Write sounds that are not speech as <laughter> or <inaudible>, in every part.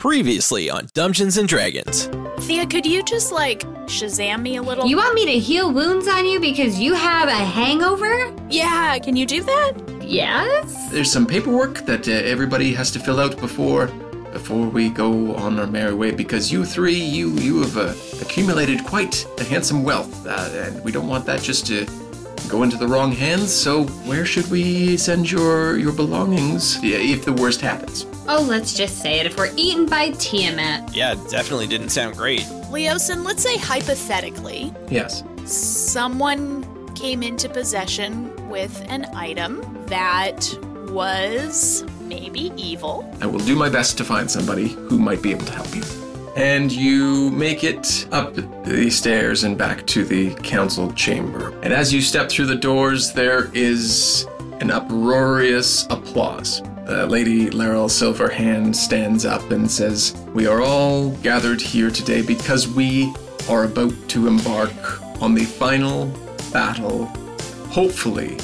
Previously on Dungeons and Dragons. Thea, could you just like Shazam me a little? You want me to heal wounds on you because you have a hangover? Yeah, can you do that? Yes. There's some paperwork that uh, everybody has to fill out before before we go on our merry way because you three you you have uh, accumulated quite a handsome wealth uh, and we don't want that just to go into the wrong hands so where should we send your your belongings if the worst happens Oh, let's just say it. If we're eaten by Tiamat, Yeah, definitely didn't sound great. Leosin, let's say hypothetically, yes someone came into possession with an item that was maybe evil. I will do my best to find somebody who might be able to help you. And you make it up the stairs and back to the council chamber. And as you step through the doors, there is an uproarious applause. Uh, Lady Laurel Silverhand stands up and says, We are all gathered here today because we are about to embark on the final battle, hopefully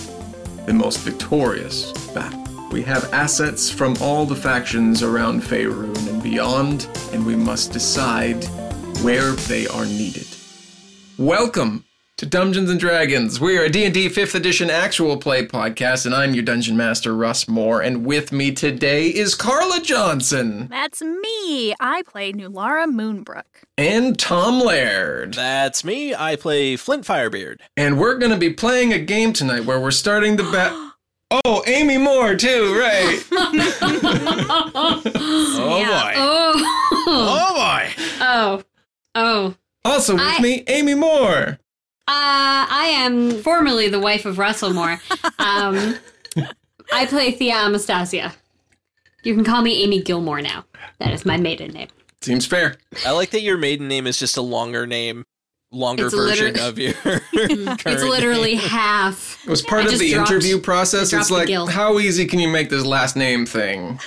the most victorious battle. We have assets from all the factions around Faerun and beyond, and we must decide where they are needed. Welcome to Dungeons and Dragons. We are a D&D 5th edition actual play podcast, and I'm your dungeon master Russ Moore, and with me today is Carla Johnson That's me. I play Nulara Moonbrook. and Tom Laird. That's me. I play Flint Firebeard. And we're going to be playing a game tonight where we're starting the bat <gasps> Oh, Amy Moore too, right? <laughs> Oh boy. oh, Oh boy. oh, oh. Also with I- me, Amy Moore. Uh, I am formerly the wife of Russell Moore. Um, I play Thea Anastasia. You can call me Amy Gilmore now. That is my maiden name. Seems fair. I like that your maiden name is just a longer name, longer It's version liter- of your. <laughs> <laughs> It's literally name. half. It was part I of the dropped- interview process. It's like, how easy can you make this last name thing?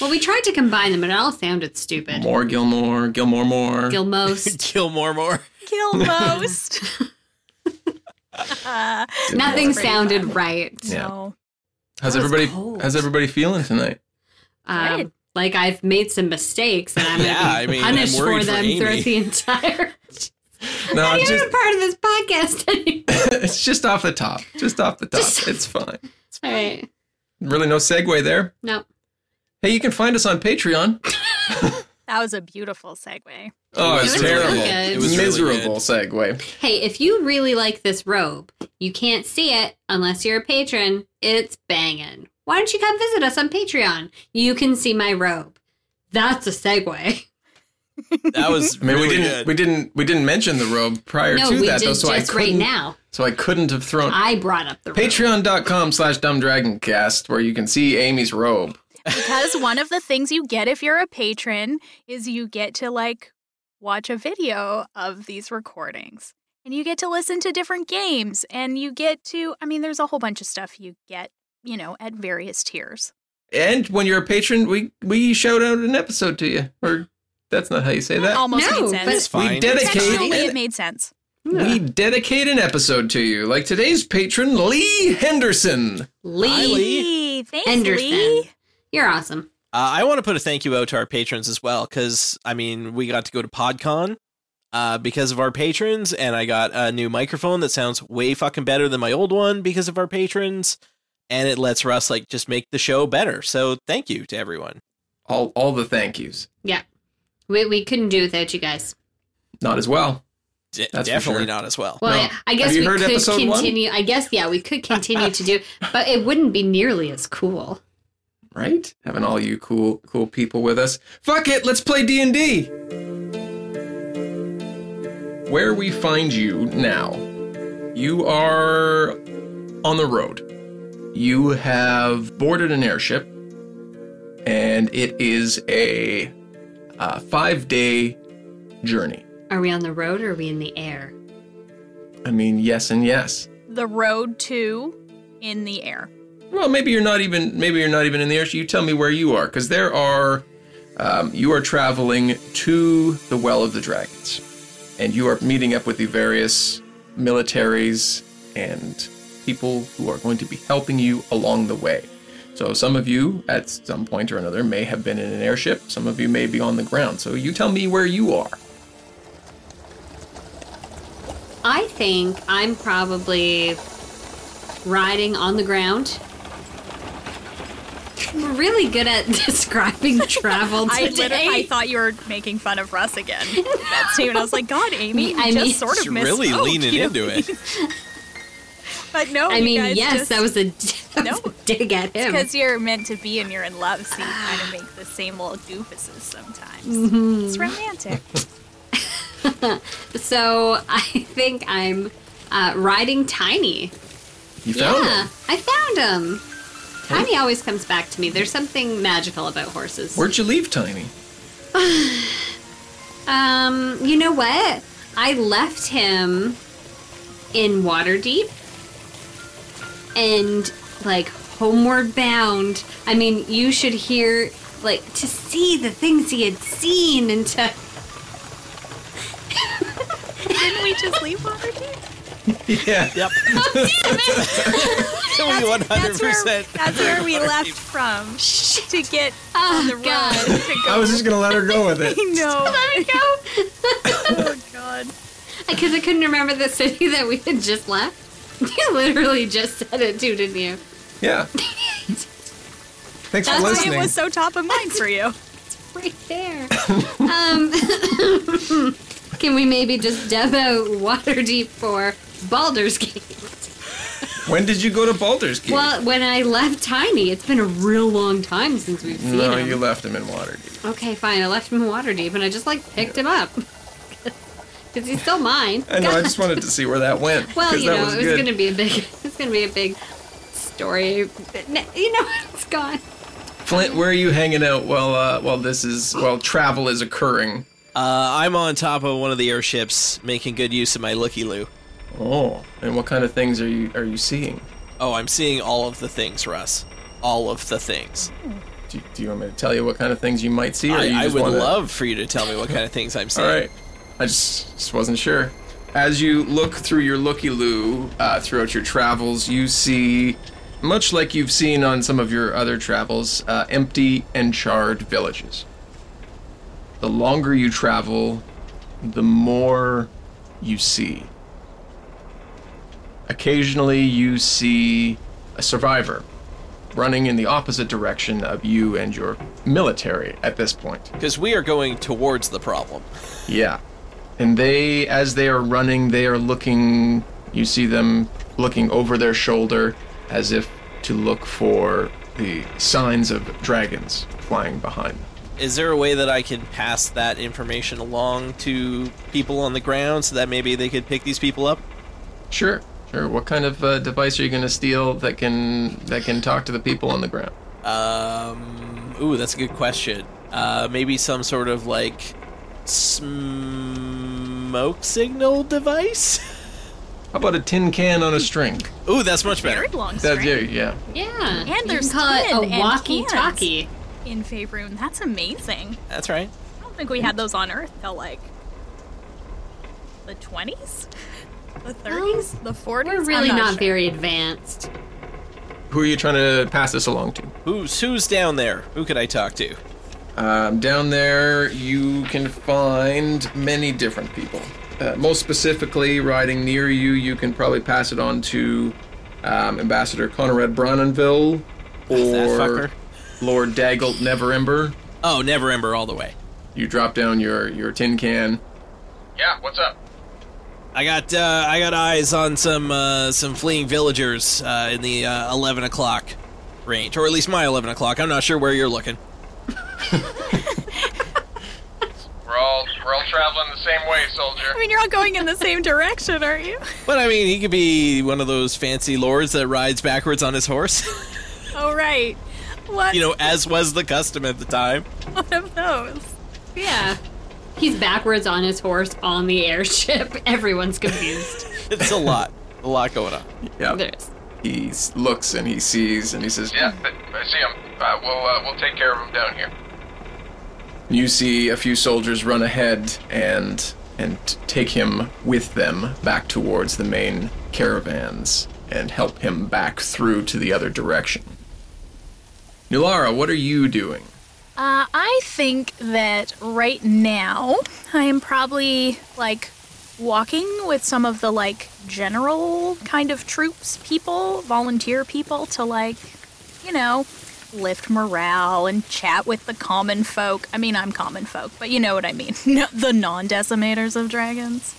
Well, we tried to combine them, but it all sounded stupid. More Gilmore, Gilmore more, Gilmost. <laughs> Gilmore More. Kill most. Nothing sounded fun. right. Yeah. So, how's That everybody? How's everybody feeling tonight? Um, Good. like I've made some mistakes and I'm Yeah, gonna I mean, I'm punished for for them Amy. throughout the entire. No, Not it's even just a part of this podcast <laughs> anymore. <laughs> it's just off the top. Just off the top. Just- It's fine. All right. Really, no segue there. No. Hey, you can find us on Patreon. <laughs> that was a beautiful segue. Oh, It it's was really terrible. good. It was really miserable segue. Hey, if you really like this robe, you can't see it unless you're a patron. It's banging. Why don't you come visit us on Patreon? You can see my robe. That's a segue. That was I mean, really we didn't good. we didn't we didn't mention the robe prior no, to that did though, so I just right couldn't. now. So I couldn't have thrown. I brought up the robe. Patreon.com slash dumbdragoncast where you can see Amy's robe. Because one of the things you get if you're a patron is you get to like watch a video of these recordings. And you get to listen to different games and you get to I mean there's a whole bunch of stuff you get, you know, at various tiers. And when you're a patron, we we shout out an episode to you. Or that's not how you say that. Almost No, made but- sense. Fine. We dedicate Textually, it made sense. we dedicate an episode to you. Like today's patron, Lee Henderson. Lee, Hi, Lee. Lee, thanks, Henderson. Lee. you're awesome. Uh, I want to put a thank you out to our patrons as well, because I mean, we got to go to PodCon uh, because of our patrons, and I got a new microphone that sounds way fucking better than my old one because of our patrons. and it lets Russ like just make the show better. So thank you to everyone. All all the thank yous. Yeah. We, we couldn't do without you guys. Not as well. D- That's definitely sure. not as well. Well, No. I, I guess we could episode one? continue. I guess, yeah, we could continue to do, but it wouldn't be nearly as cool. right? Having all you cool cool people with us. Fuck it, let's play D&D. Where we find you now. You are on the road. You have boarded an airship and it is a uh, 5-day journey. Are we on the road or are we in the air? I mean, yes and yes. The road to in the air. Well, maybe you're not even maybe you're not even in the airship. You tell me where you are, because there are um, you are traveling to the Well of the Dragons, and you are meeting up with the various militaries and people who are going to be helping you along the way. So some of you, at some point or another, may have been in an airship. Some of you may be on the ground. So you tell me where you are. I think I'm probably riding on the ground. I'm really good at <laughs> describing travel <laughs> I today. literally I thought you were making fun of Russ again. That's too, and I was like, God, Amy, <laughs> I just mean- sort of She's really leaning you know? into it. But no, I mean, yes, just- <laughs> that was a, that No. was a dig at him. because you're meant to be and you're in love, so you kind of <sighs> make the same old doofuses sometimes. Mm-hmm. It's romantic. <laughs> So I think I'm uh, riding Tiny. You found yeah, him. I found him. Tiny always comes back to me. There's something magical about horses. Where'd you leave Tiny? <sighs> Um, you know what? I left him in Waterdeep and like homeward bound. I mean, you should hear like to see the things he had seen and to Didn't we just leave Waterdeep? <laughs> Yeah. Yep. Oh, <laughs> only one hundred That's where, percent. that's where we <laughs> left from to get oh, on the road. God. To go. I was just gonna let her go with it. no. let me go Oh God. because I couldn't remember the city that we had just left. <laughs> You literally just said it too, didn't you? Yeah. Thanks That's for why it was so top of mind for you. It's right there. <laughs> um, <laughs> can we maybe just dub out Waterdeep for Baldur's Gate? When did you go to Baldur's Gate? Well, when I left Tiny, it's been a real long time since we've seen no, him. you left him in Waterdeep. Okay, fine. I left him in Waterdeep, and I just like picked him up because he's still mine. I know. I just <laughs> wanted to see where that went. Well, you know, was it was going to be a big. <laughs> It's going to be a big story. But You know, <laughs> it's gone. Flint, where are you hanging out while uh, while this is while travel is occurring? Uh, I'm on top of one of the airships, making good use of my looky loo. Oh, and what kind of things are you are you seeing? Oh, I'm seeing all of the things, Russ. All of the things. Do, do you want me to tell you what kind of things you might see? Or you I, I would wanna... love for you to tell me what kind of things I'm seeing. All right, I just just wasn't sure. As you look through your looky loo uh, throughout your travels, you see, much like you've seen on some of your other travels, uh, empty and charred villages. The longer you travel, the more you see. Occasionally, you see a survivor running in the opposite direction of you and your military at this point. Because we are going towards the problem. Yeah. And they, as they are running, they are looking, you see them looking over their shoulder as if to look for the signs of dragons flying behind them. Is there a way that I can pass that information along to people on the ground so that maybe they could pick these people up? Sure, sure. What kind of uh, device are you going to steal that can that can talk to the people on the ground? Um, ooh, that's a good question. Uh, maybe some sort of like smoke signal device? How about a tin can on a string? Ooh, that's much better. Very long That, string. yeah, yeah. Yeah. And you there's can call it tin a and walkie-talkie. in Faerun. That's amazing. That's right. I don't think we had those on Earth till like the 20s, <laughs> the 30s, the 40s. We're I'm really not sure. very advanced. Who are you trying to pass this along to? Who's who's down there? Who could I talk to? Um, down there, you can find many different people. Uh, most specifically, riding near you, you can probably pass it on to um, Ambassador Connerad Brawnanvil or That fucker. Lord Dagult Neverember. Oh, Never Ember all the way. You drop down your, your tin can. Yeah, what's up? I got uh, I got eyes on some uh, some fleeing villagers uh, in the uh, eleven o'clock range, or at least my eleven o'clock. I'm not sure where you're looking. We're all we're all traveling the same way, soldier. I mean, you're all going in the same direction, aren't you? But I mean, he could be one of those fancy lords that rides backwards on his horse. <laughs> Oh, right. What, you know, as was the custom at the time. one of those? Yeah. He's backwards on his horse on the airship. <laughs> Everyone's confused. <laughs> It's a lot, a lot going on. Yeah. There's. He looks and he sees and he says, Yeah, I see him. Uh, we'll uh, we'll take care of him down here. You see a few soldiers run ahead and and take him with them back towards the main caravans and help him back through to the other direction. Nulara, what are you doing? Uh, I think that right now I am probably like walking with some of the like general kind of troops people, volunteer people to like, you know, lift morale and chat with the common folk. I mean, I'm common folk, but you know what I mean. <laughs> the non-decimators of dragons.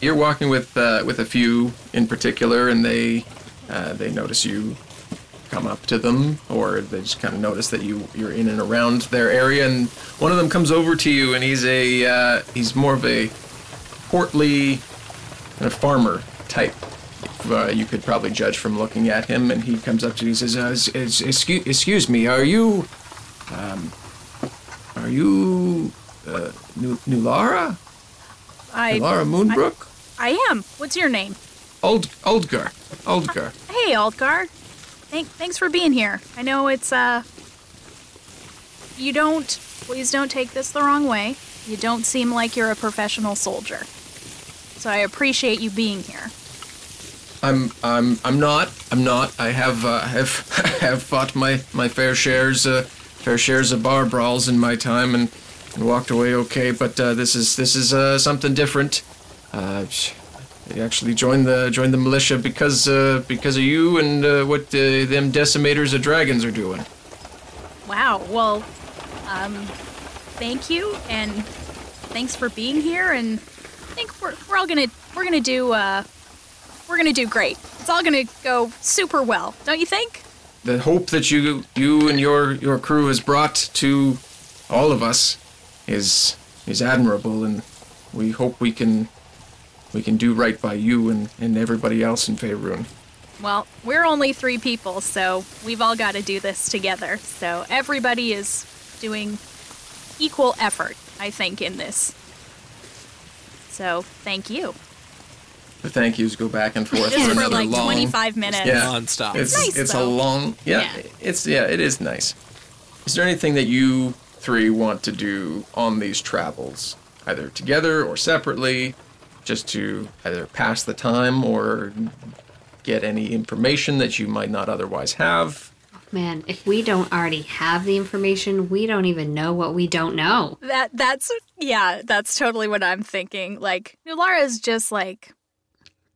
You're walking with uh, with a few in particular, and they uh, they notice you come up to them, or they just kind of notice that you you're in and around their area, and one of them comes over to you, and he's a uh, he's more of a portly kind of farmer type. Uh, you could probably judge from looking at him, and he comes up to you. and says, uh, excuse, "Excuse me, are you, um, are you, uh, Nu- Nulara? I Nulara Moonbrook? I am. What's your name? Old Oldgar. Oldgar. Hey, Aldgar. Thank, thanks for being here. I know it's, uh. You don't. Please don't take this the wrong way. You don't seem like you're a professional soldier. So I appreciate you being here. I'm I'm I'm not. I'm not. I have uh, <laughs> have have fought my my fair shares uh, fair shares of bar brawls in my time and, and walked away okay. But uh, this is this is uh, something different. Uh, I actually joined the joined the militia because uh, because of you and uh, what uh, them decimators of dragons are doing. Wow. Well, um, thank you, and thanks for being here. And I think we're, we're all gonna we're gonna do uh, we're gonna do great. It's all gonna go super well, don't you think? the hope that you you and your your crew has brought to all of us is is admirable and we hope we can we can do right by you and, and everybody else in Faerun. Well, we're only three people, so we've all got to do this together. So everybody is doing equal effort, I think, in this. So thank you. The thank yous go back and forth Just for for another like long 25 minutes. Yeah. Non-stop. It's nice, it's a long yeah, Yeah. it's yeah, it is nice. Is there anything that you three want to do on these travels? Either together or separately, just to either pass the time or get any information that you might not otherwise have. Man, if we don't already have the information, we don't even know what we don't know. That that's yeah, that's totally what I'm thinking. Like Nulara's just like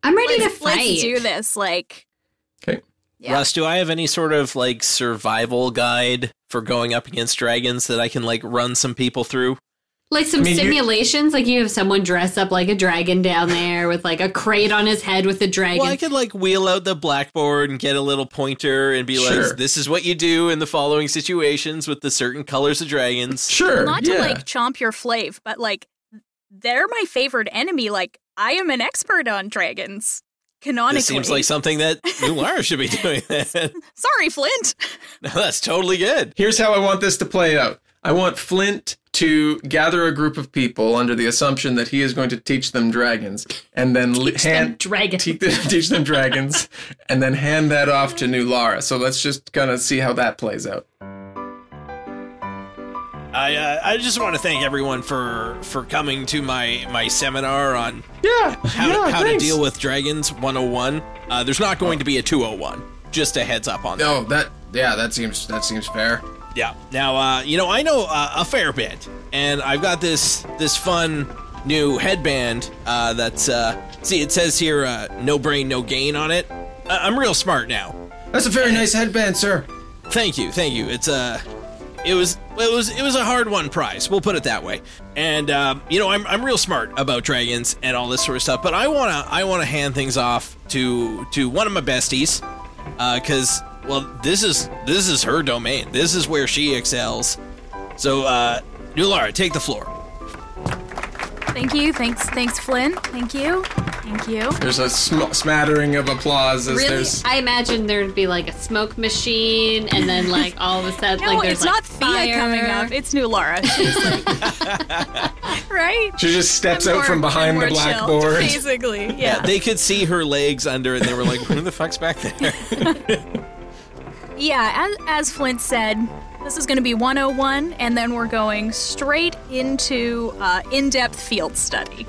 I'm ready let's, to fight. let's do this. Like Okay. yeah. Russ, do I have any sort of like survival guide for going up against dragons that I can like run some people through? Like some I mean, simulations, like you have someone dress up like a dragon down there with like a crate on his head with a dragon. Well, I could like wheel out the blackboard and get a little pointer and be Sure. like, "This is what you do in the following situations with the certain colors of dragons." Sure. Not yeah. to like chomp your flave, but like they're my favorite enemy. Like I am an expert on dragons. Canonically. This seems like something that Nulara should be doing. <laughs> Then. Sorry, Flint. <laughs> no, that's totally good. Here's how I want this to play out. I want Flint to gather a group of people under the assumption that he is going to teach them dragons, and then li- Teach them hand dragons. te- teach them dragons, <laughs> and then hand that off to Nulara. So let's just kind of see how that plays out. I uh, I just want to thank everyone for for coming to my my seminar on Yeah, how, yeah, how to deal with dragons 101. Uh, there's not going to be a 201. Just a heads up on that. Oh, that yeah, that seems that seems fair. Yeah. Now, uh, you know, I know uh, a fair bit, and I've got this this fun new headband uh, that's uh, see, it says here, uh, "No brain, no gain" on it. I- I'm real smart now. That's a very nice headband, sir. Thank you, thank you. It's uh it was it was it was a hard won prize. We'll put it that way. And um, you know, I'm I'm real smart about dragons and all this sort of stuff. But I wanna I wanna hand things off to to one of my besties, because well, this is this is her domain. This is where she excels. So, uh, Nulara, take the floor. Thank you. Thanks. Thanks, Flynn. Thank you. Thank you. There's a sm- smattering of applause as Really? there's. I imagine there'd be like a smoke machine, and then like all of a sudden, No, like there's it's like not Thea fire. coming up. It's Nulara. She's like, <laughs> right? She just steps I'm out more- from behind the more chill, blackboard. Basically, <laughs> yeah. They could see her legs under, and they were like, "Who the fuck's back there?" <laughs> Yeah, as, as Flint said, this is going to be 101, and then we're going straight into uh, in depth field study.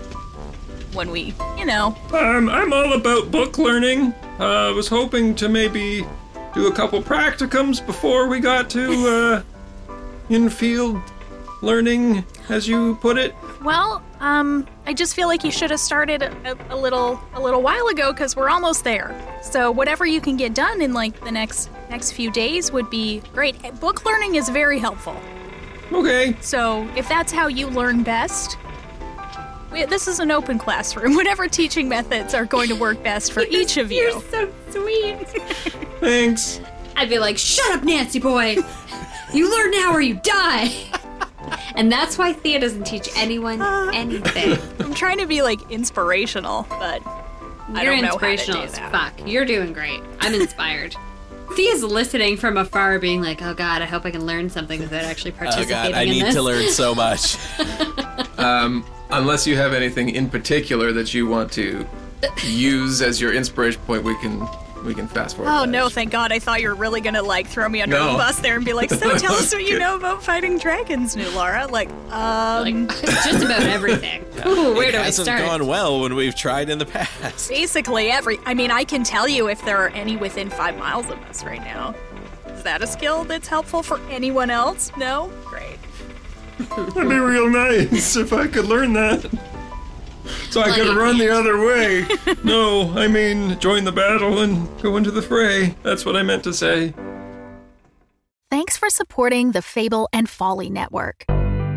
When we, you know, Um, I'm all about book learning. Uh, I was hoping to maybe do a couple practicums before we got to <laughs> uh, in-field learning, as you put it. well, um, I just feel like you should have started a, a little a little while ago because we're almost there. So whatever you can get done in like the next next few days would be great. Book learning is very helpful. Okay. So if that's how you learn best, we, this is an open classroom. <laughs> Whatever teaching methods are going to work best for each of you. You're so sweet. <laughs> Thanks. I'd be like, "Shut up, Nancy boy! You learn now or you die." <laughs> And that's why Thea doesn't teach anyone uh. anything. I'm trying to be like inspirational, but I You're don't know how to inspirational do as that. fuck. You're doing great. I'm inspired. Thea's listening from afar, being like, "Oh God, I hope I can learn something without <laughs> actually participating." oh participating God, I in need this." to learn so <laughs> much. Um, unless you have anything in particular that you want to <laughs> use as your inspiration point, we can we can fast forward. Oh that. no, thank God! I thought you were really gonna like throw me under No. the bus there and be like, "So <laughs> tell us what you know about fighting dragons, Nulara." Like, um, Like <laughs> just about everything. <laughs> Ooh, where it do I hasn't gone well when we've tried in the past. basically every. I mean, I can tell you if there are any within five miles of us right now. Is that a skill that's helpful for anyone else? No, great. That'd be real nice if I could learn that. So I could run the other way. <laughs> no, I mean join the battle and go into the fray. That's what I meant to say. Thanks for supporting the Fable and Folly Network.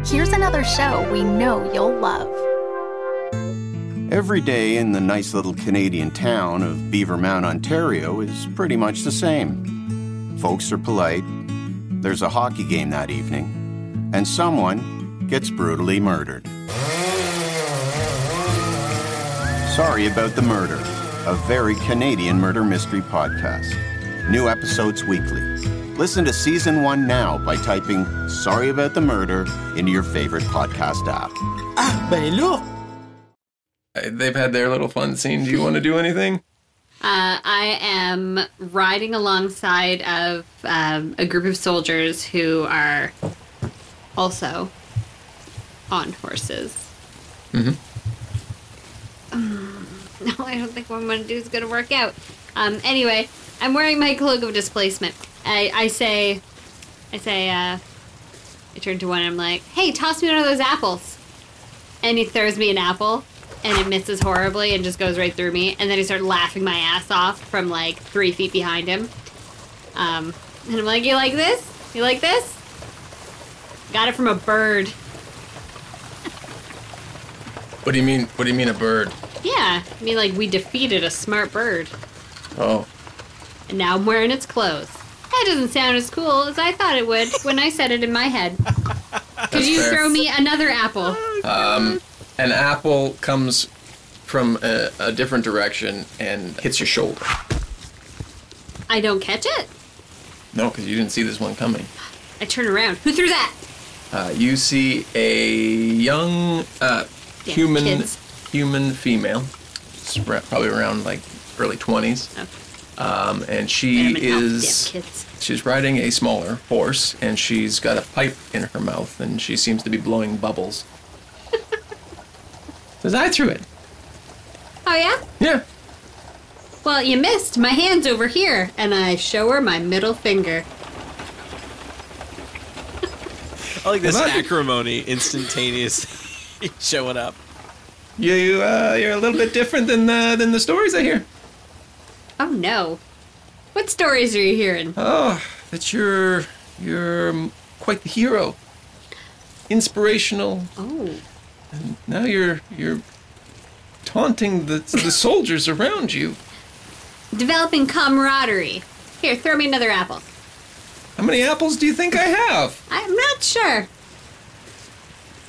Here's another show we know you'll love. Every day in the nice little Canadian town of Beavermount, Ontario is pretty much the same. Folks are polite, there's a hockey game that evening, and someone gets brutally murdered. Sorry about the murder, a very Canadian murder mystery podcast. New episodes weekly. Listen to season one now by typing Sorry About the Murder into your favorite podcast app. Ah, Uh, They've had their little fun scene. Do you want to do anything? Uh, I am riding alongside of um, a group of soldiers who are also on horses. Mm-hmm. <laughs> no, I don't think what I'm going to do is going to work out. Um, anyway, I'm wearing my cloak of displacement. I, I say, I say, uh, I turn to one and I'm like, "Hey, toss me one of those apples." And he throws me an apple, and it misses horribly and just goes right through me. And then he started laughing my ass off from like three feet behind him. Um, and I'm like, "You like this? You like this?" Got it from a bird. What do you mean? What do you mean a bird? Yeah, I mean, like we defeated a smart bird, Oh, and now I'm wearing its clothes. That doesn't sound as cool as I thought it would when I said it in my head. Could you fair. throw me another apple? an apple comes from a, a different direction and hits your shoulder. I don't catch it. No, because you didn't see this one coming. I turn around. Who threw that? Uh, you see a young uh, Damn human kids. Human female, It's probably around like early twenties, Oh, um, and she it, is she's riding a smaller horse, and she's got a pipe in her mouth, and she seems to be blowing bubbles. Says I threw it. Oh yeah. Yeah. Well, you missed. My hand's over here, and I show her my middle finger. I like this acrimony instantaneous <laughs> showing up. You uh, you're a little bit different than the than the stories I hear. Oh no. What stories are you hearing? Oh, that you're you're quite the hero. Inspirational. Oh. And Now you're you're taunting the the <laughs> soldiers around you. Developing camaraderie. Here, throw me another apple. How many apples do you think I have? I'm not sure.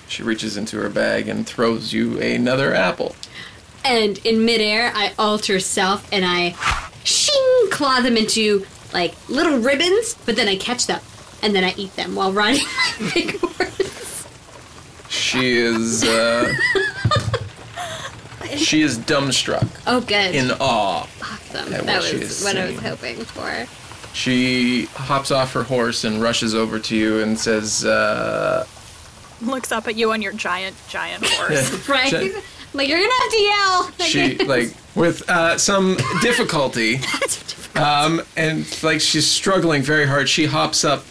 She reaches into her bag and throws you another apple. And in midair, I alter self and I shing claw them into like little ribbons, but then I catch them and then I eat them while riding <laughs> my big horse. She is uh <laughs> She is dumbstruck Oh, good. in awe. awesome. That was what I was hoping for. She hops off her horse and rushes over to you and says, uh <laughs> Looks up at you on your giant, giant horse. <laughs> Right? She- like, you're gonna have to yell. she like with uh, some difficulty <laughs> um, and like she's struggling very hard she hops up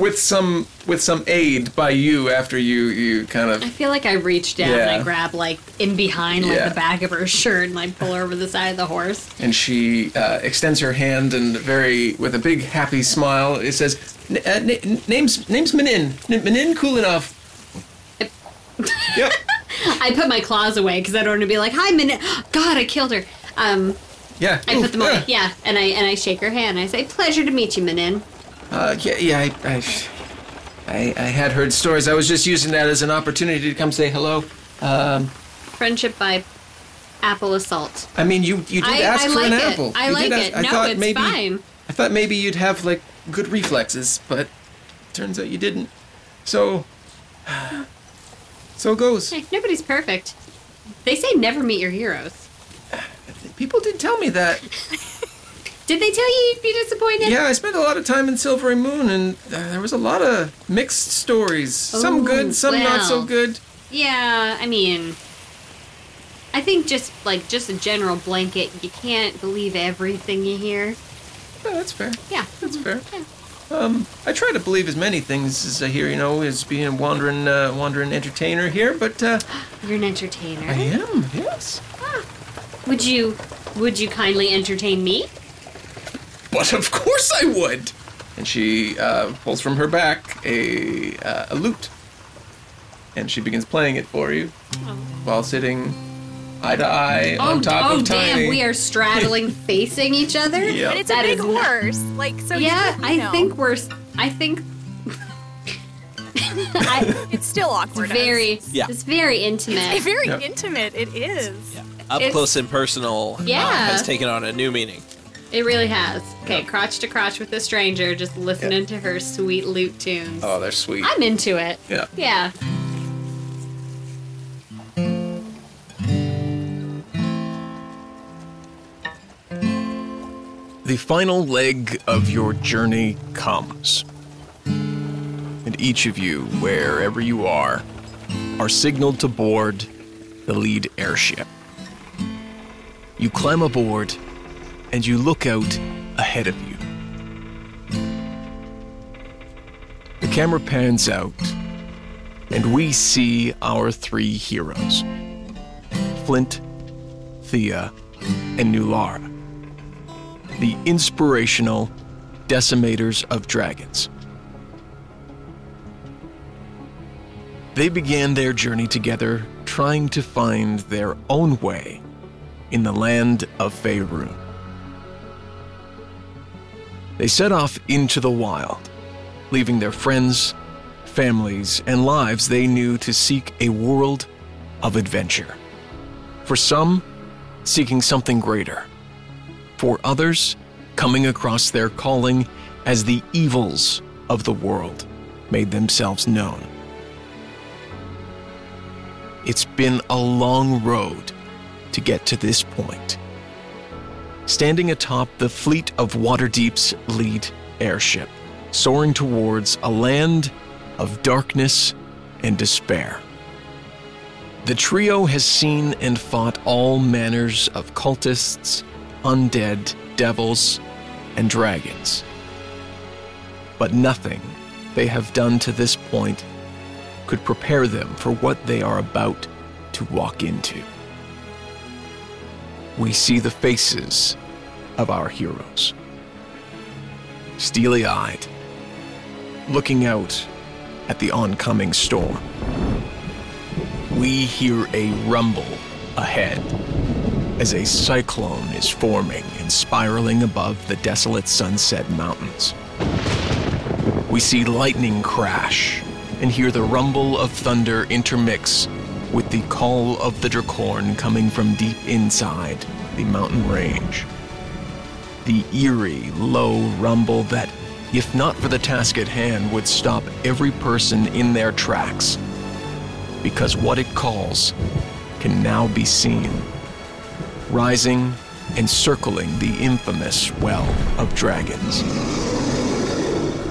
with some with some aid by you after you you kind of. I feel like I reach down and I grab like in behind like Yeah. the back of her shirt and like pull her over the side of the horse. and she uh, extends her hand and very with a big happy smile it says "N- uh, na- name's name's Manin N- cool enough <laughs> yep I put my claws away because I don't want to be like, "Hi, minute." God, I killed her. Um, yeah I put them away. yeah. Yeah, and I and I shake her hand. I say, "Pleasure to meet you, Manin." Uh, yeah, yeah, I, I, I, I had heard stories. I was just using that as an opportunity to come say hello. Um, Friendship by apple assault. I mean, you you did I- ask I for like an it. apple. I You like did it. I No, thought it's maybe, fine. I thought maybe you'd have like good reflexes, but turns out you didn't. So, so it goes. Hey, nobody's perfect. They say never meet your heroes. People did tell me that. <laughs> Did they tell you you'd be disappointed? Yeah, I spent a lot of time in Silverymoon, and uh, there was a lot of mixed stories. some Oh, good, some not so good. Yeah, I mean, I think just like just a general blanket, you can't believe everything you hear. Yeah, that's fair. Yeah, That's fair. Um, I try to believe as many things as I hear, you know, as being a wandering, uh, wandering entertainer here, but uh, <gasps> you're an entertainer. I am, yes. Would you would you kindly entertain me? But of course I would. And she uh, pulls from her back a uh, a lute, and she begins playing it for you while sitting eye to eye on oh, top oh of Tiny. Oh, damn, we are straddling <laughs> facing each other. Yep. But it's That a big is not- horse. Like, so Yeah, I know, think we're. I think. <laughs> I, it's still awkward. very. Yeah. It's very intimate. It's very Yep. intimate. It is. Up It's- close and personal uh, has taken on a new meaning. It really has. Okay, crotch to crotch with a stranger, just listening to her sweet lute tunes. oh, they're sweet. I'm into it. yeah. Yeah. The final leg of your journey comes. And each of you, wherever you are, are signaled to board the lead airship. You climb aboard and you look out ahead of you. The camera pans out and we see our three heroes Flint, Thea, and Nulara the inspirational decimators of dragons. They began their journey together trying to find their own way in the land of Faerun. They set off into the wild, leaving their friends, families, and lives they knew to seek a world of adventure. For some, seeking something greater for others, coming across their calling as the evils of the world made themselves known. It's been a long road to get to this point. Standing atop the fleet of Waterdeep's lead airship, soaring towards a land of darkness and despair. The trio has seen and fought all manners of cultists, undead, devils, and dragons. But nothing they have done to this point could prepare them for what they are about to walk into. We see the faces of our heroes. Steely eyed, looking out at the oncoming storm. We hear a rumble ahead as a cyclone is forming and spiraling above the desolate Sunset Mountains. We see lightning crash and hear the rumble of thunder intermix with the call of the Draakhorn coming from deep inside the mountain range. The eerie, low rumble that, if not for the task at hand, would stop every person in their tracks. Because what it calls can now be seen, rising and circling the infamous Well of Dragons.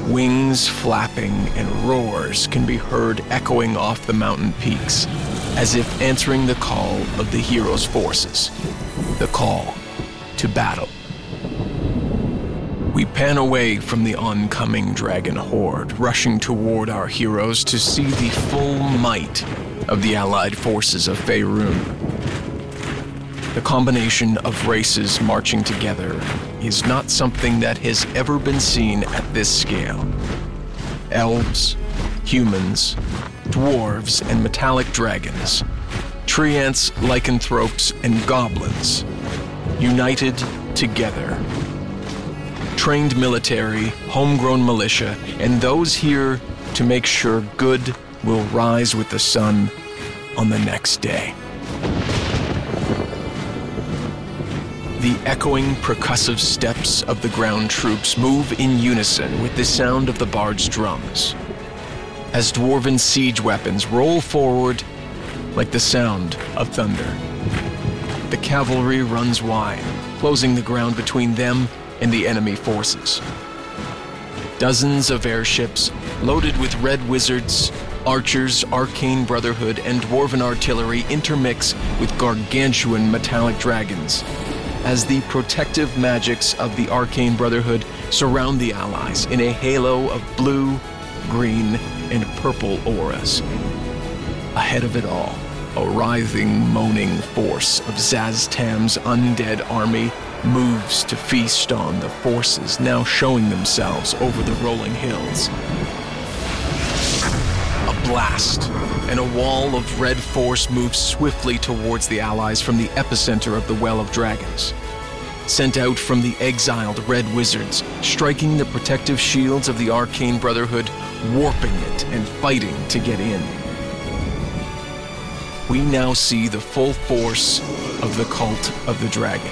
Wings flapping and roars can be heard echoing off the mountain peaks, as if answering the call of the hero's forces, the call to battle. We pan away from the oncoming dragon horde, rushing toward our heroes to see the full might of the allied forces of Faerun. The combination of races marching together is not something that has ever been seen at this scale. Elves, humans, dwarves, and metallic dragons, treants, lycanthropes, and goblins, united together. Trained military, homegrown militia, and those here to make sure good will rise with the sun on the next day. The echoing, percussive steps of the ground troops move in unison with the sound of the bard's drums. As dwarven siege weapons roll forward like the sound of thunder. The cavalry runs wide, closing the ground between them and the enemy forces. Dozens of airships loaded with red wizards, archers, arcane brotherhood, and dwarven artillery intermix with gargantuan metallic dragons as the protective magics of the arcane brotherhood surround the allies in a halo of blue, green, and purple auras. Ahead of it all, a writhing, moaning force of Szass Tam's undead army moves to feast on the forces now showing themselves over the rolling hills. A blast, and a wall of red force moves swiftly towards the Allies from the epicenter of the Well of Dragons. Sent out from the exiled Red Wizards, striking the protective shields of the Arcane Brotherhood, warping it and fighting to get in. We now see the full force of the Cult of the Dragon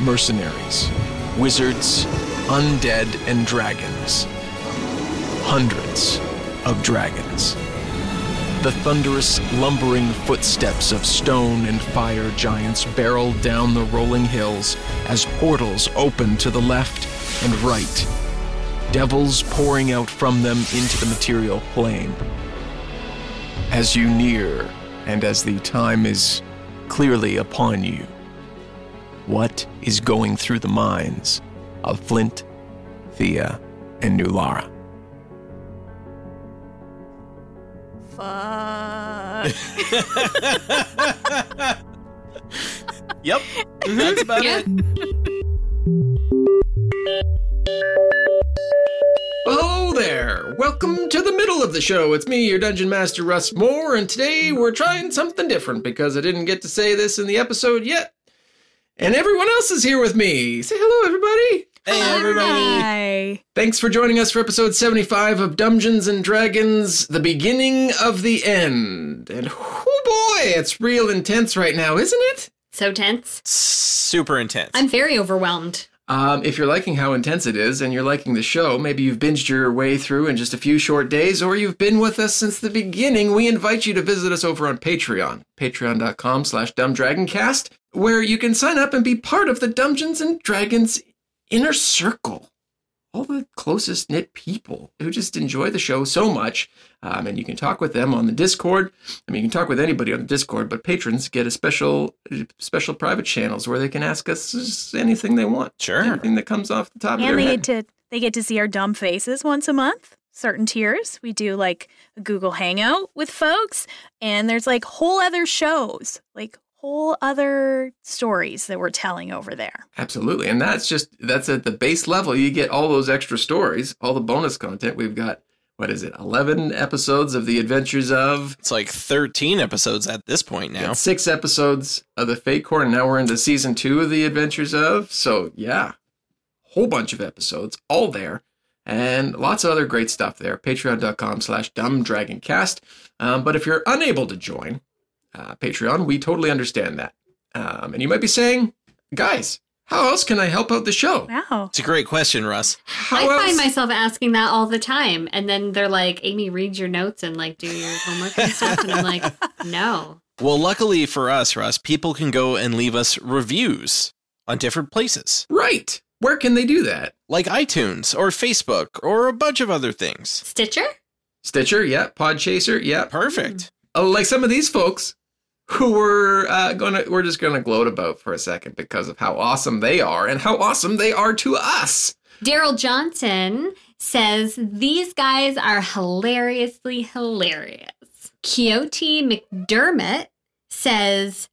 mercenaries, wizards, undead, and dragons. Hundreds of dragons. The thunderous, lumbering footsteps of stone and fire giants barrel down the rolling hills as portals open to the left and right, devils pouring out from them into the material plane. As you near, and as the time is clearly upon you, what is going through the minds of Flint, Thea, and Nulara? Fuck. <laughs> Yep, that's about Yeah. it. Hello there! Welcome to the middle of the show. It's me, your Dungeon Master Russ Moore, and today we're trying something different because I didn't get to say this in the episode yet. And everyone else is here with me. Say hello, everybody! Hey, everybody. Hi. Thanks for joining us for episode 75 of Dungeons and Dragons The Beginning of the End. And oh boy, it's real intense right now, isn't it? So tense. Super intense. I'm very overwhelmed. Um, if you're liking how intense it is and you're liking the show, maybe you've binged your way through in just a few short days, or you've been with us since the beginning, we invite you to visit us over on Patreon, patreon.com slash dumbdragoncast, where you can sign up and be part of the Dungeons and Dragons inner circle. All the closest knit people who just enjoy the show so much. Um, and you can talk with them on the Discord. I mean, you can talk with anybody on the Discord, but patrons get a special, special private channels where they can ask us anything they want. Sure. Anything that comes off the top of And their they head. get to they get to see our dumb faces once a month. Certain tiers. We do like a Google Hangout with folks, and there's like whole other shows, like whole other stories that we're telling over there. Absolutely. And that's just that's at the base level. You get all those extra stories, all the bonus content. We've got what is it? 11 episodes of The Adventures of It's like 13 episodes at this point now. Got six episodes of the Fate Court, and now we're into season two of The Adventures of. So yeah, whole bunch of episodes, all there, and lots of other great stuff there. Patreon.com slash dumbdragoncast. Um, but if you're unable to join uh, Patreon, we totally understand that. Um, and you might be saying, guys, how else can I help out the show? Wow. It's a great question, Russ. How I else? find myself asking that all the time. And then they're like, Amy, read your notes and like do your homework and stuff. And I'm like, <laughs> no. Well, luckily for us, Russ, people can go and leave us reviews on different places, right. Where can they do that? like iTunes or Facebook or a bunch of other things. Stitcher? Stitcher, yeah. Podchaser, yeah. Perfect. Oh, like some of these folks who we're uh, gonna we're just gonna gloat about for a second because of how awesome they are and how awesome they are to us. Daryl Johnson says these guys are hilariously hilarious. Quixote McDermott says,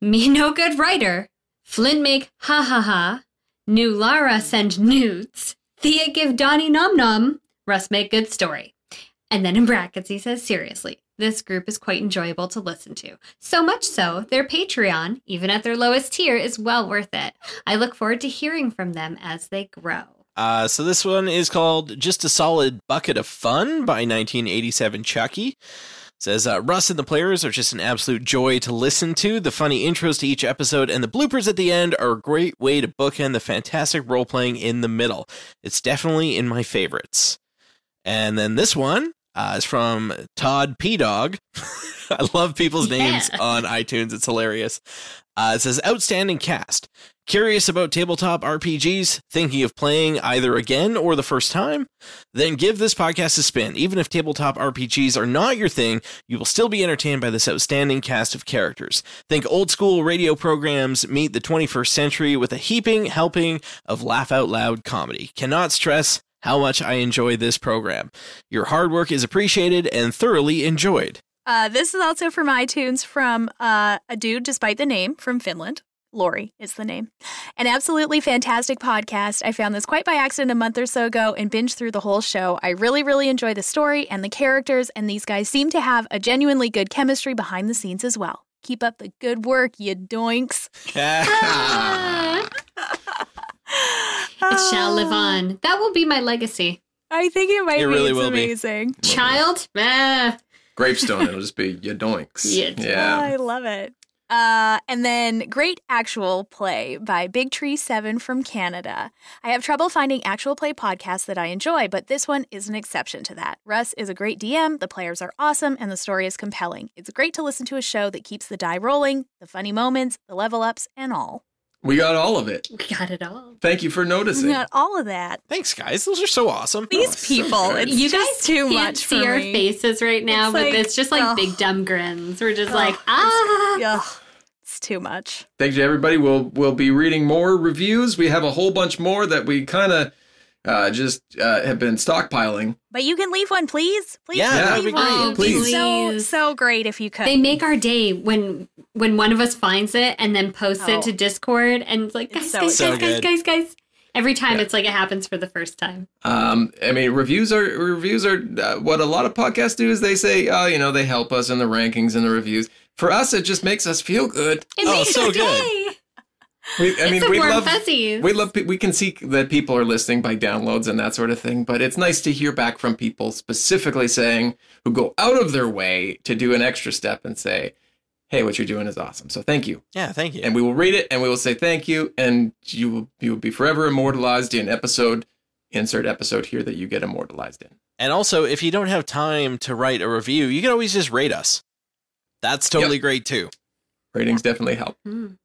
Me no good writer. Flynn make ha ha ha. Nulara send nudes. Thea give Donnie nom nom. Russ make good story. And then in brackets he says, Seriously, this group is quite enjoyable to listen to. So much so, their Patreon, even at their lowest tier, is well worth it. I look forward to hearing from them as they grow. Uh, so this one is called Just a Solid Bucket of Fun by 1987 Chucky. Says uh, Russ and the players are just an absolute joy to listen to. The funny intros to each episode and the bloopers at the end are a great way to bookend the fantastic role playing in the middle. It's definitely in my favorites. And then this one uh, is from Todd P Dog. <laughs> I love people's names Yeah. on iTunes. It's hilarious. Uh, it says outstanding cast. Curious about tabletop RPGs? Thinking of playing either again or the first time? Then give this podcast a spin. Even if tabletop RPGs are not your thing, you will still be entertained by this outstanding cast of characters. Think old school radio programs meet the 21st century with a heaping helping of laugh out loud comedy. Cannot stress how much I enjoy this program. Your hard work is appreciated and thoroughly enjoyed. Uh, this is also from iTunes from uh, a dude, despite the name, from Finland. Lori is the name. An absolutely fantastic podcast. I found this quite by accident a month or so ago and binged through the whole show. I really, really enjoy the story and the characters, and these guys seem to have a genuinely good chemistry behind the scenes as well. Keep up the good work, you doinks. <laughs> <laughs> <laughs> Ah. it shall live on. That will be my legacy. I think it might It be. really it's will be. amazing. Child? Ah. Gravestone, it'll just be your doinks. <laughs> Yeah. yeah. I love it. Uh, and then great actual play by Big Tree 7 from Canada. I have trouble finding actual play podcasts that I enjoy, but this one is an exception to that. Russ is a great DM, the players are awesome, and the story is compelling. It's great to listen to a show that keeps the die rolling, the funny moments, the level ups, and all. We got all of it. We got it all. Thank you for noticing. We got all of that. Thanks, guys. Those are so awesome. These so people, good. it's you just guys too can't much see for our me. faces right now, It's but like, it's just like ugh. big dumb grins. We're just Ugh, like, it's- ah. Ugh, it's too much. Thank you, everybody. We'll we'll be reading more reviews. We have a whole bunch more that we kind of uh, just uh, have been stockpiling. But you can leave one, please. Please, Yeah, that leave would be one. great. It'd Please. So so great if you could. They make our day when when one of us finds it and then posts Oh. it to Discord and it's like, It's guys, so guys, So guys, guys, good. guys, guys. Every time Yeah. it's like it happens for the first time. Um, I mean, reviews are reviews are uh, what a lot of podcasts do is they say, oh, you know, they help us in the rankings and the reviews. For us, it just makes us feel good. It Oh, makes so our good. Day. We, I It's mean, we love fuzzies. we love we can see that people are listening by downloads and that sort of thing. But it's nice to hear back from people specifically saying who go out of their way to do an extra step and say, "Hey, what you're doing is awesome." So thank you. Yeah, thank you. and we will read it and we will say thank you and you will you will be forever immortalized in episode insert episode here that you get immortalized in And also, if you don't have time to write a review, you can always just rate us. That's totally great too. ratings definitely help Mm.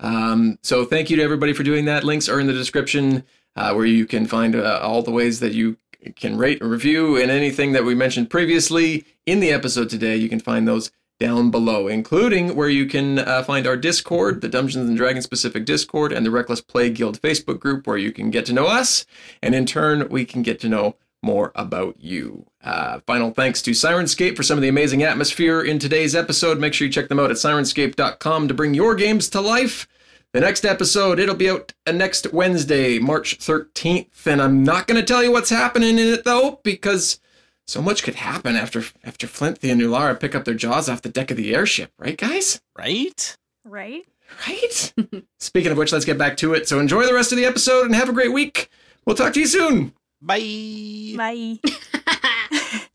Um, so thank you to everybody for doing that. Links are in the description uh, where you can find uh, all the ways that you can rate and review and anything that we mentioned previously in the episode today. You can find those down below including where you can uh, find our discord the dungeons and dragons specific discord and the reckless play guild facebook group where you can get to know us. And in turn we can get to know more about you. Uh, final thanks to Sirenscape for some of the amazing atmosphere in today's episode. Make sure you check them out at sirenscape.com to bring your games to life. The next episode, it'll be out next Wednesday, March 13th, and I'm not going to tell you what's happening in it though, because so much could happen after after Flint, Thea, and Nulara pick up their jaws off the deck of the airship, right, guys? Right? Right? Right? <laughs> Speaking of which, let's get back to it. So enjoy the rest of the episode and have a great week. We'll talk to you soon. Bye. Bye. <laughs>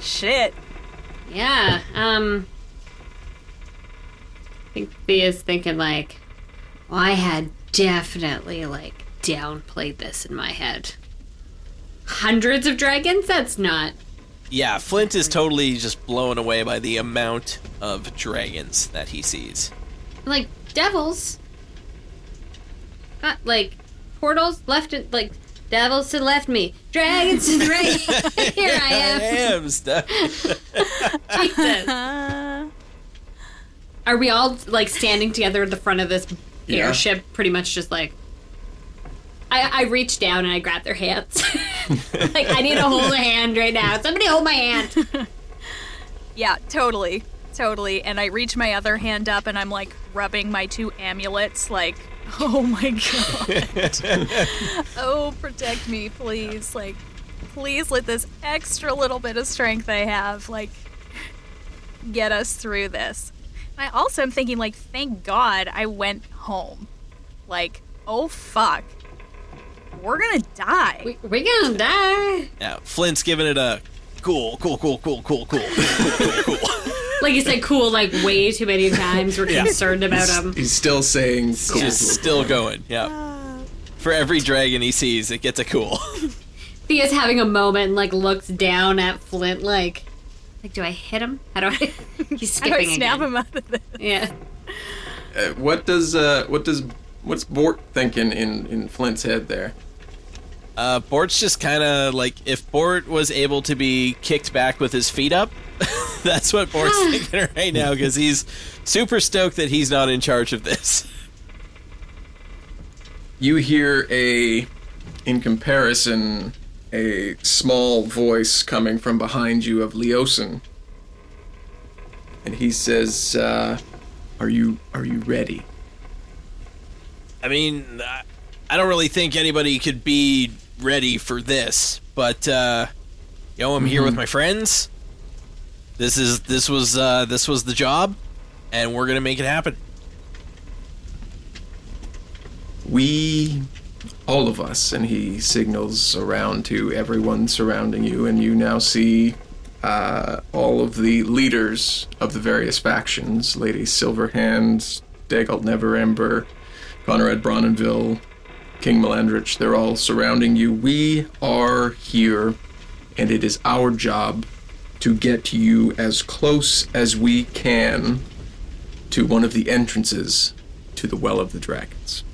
Shit. Yeah. Um. I think Thea's thinking like, well, I had definitely like downplayed this in my head. Hundreds of dragons? That's not. Yeah, Flint is totally just blown away by the amount of dragons that he sees. like devils. Got like portals left it like devils to the left me, dragons to the right. <laughs> Here I am. <laughs> am stuck. <laughs> Jesus. Are we all like standing together at the front of this Yeah. airship? Pretty much just like. I, I reach down and I grab their hands. <laughs> like I need to hold a hand right now. Somebody hold my hand. <laughs> Yeah, totally. Totally. And I reach my other hand up and I'm like rubbing my two amulets, like, <laughs> oh my god. oh, protect me, please. Like, please let this extra little bit of strength I have, like, get us through this. I also am thinking, like, thank God I went home. Like, oh fuck. We're gonna die. We, we're gonna die. Yeah, Flint's giving it a cool, cool, cool, cool, cool, cool, cool, cool, cool. <laughs> Like you said, cool. Like way too many times. We're concerned about him. He's still saying cool. Just still going. Yeah. For every dragon he sees, it gets a cool. <laughs> Thea's having a moment and like looks down at Flint like like do I hit him? How do I <laughs> He's How do I skipping snap again. him out of this? Yeah. Uh, what does uh what does what's Bort thinking in in Flint's head there? Uh, Bort's just kind of like if Bort was able to be kicked back with his feet up. <laughs> that's what Bort's thinking right now because he's super stoked that he's not in charge of this. You hear a in comparison a small voice coming from behind you of Leosin. And he says, uh, "Are you are you ready?" I mean, I- don't really think anybody could be ready for this, but uh, you know, I'm here with my friends. This is this was uh, this was the job, and we're gonna make it happen. we all of us and he signals around to everyone surrounding you and you now see uh, all of the leaders of the various factions lady silverhand dagult neverember Connerad Brawnanvil, king melandrach they're all surrounding you we are here and it is our job to get you as close as we can to one of the entrances to the well of the dragons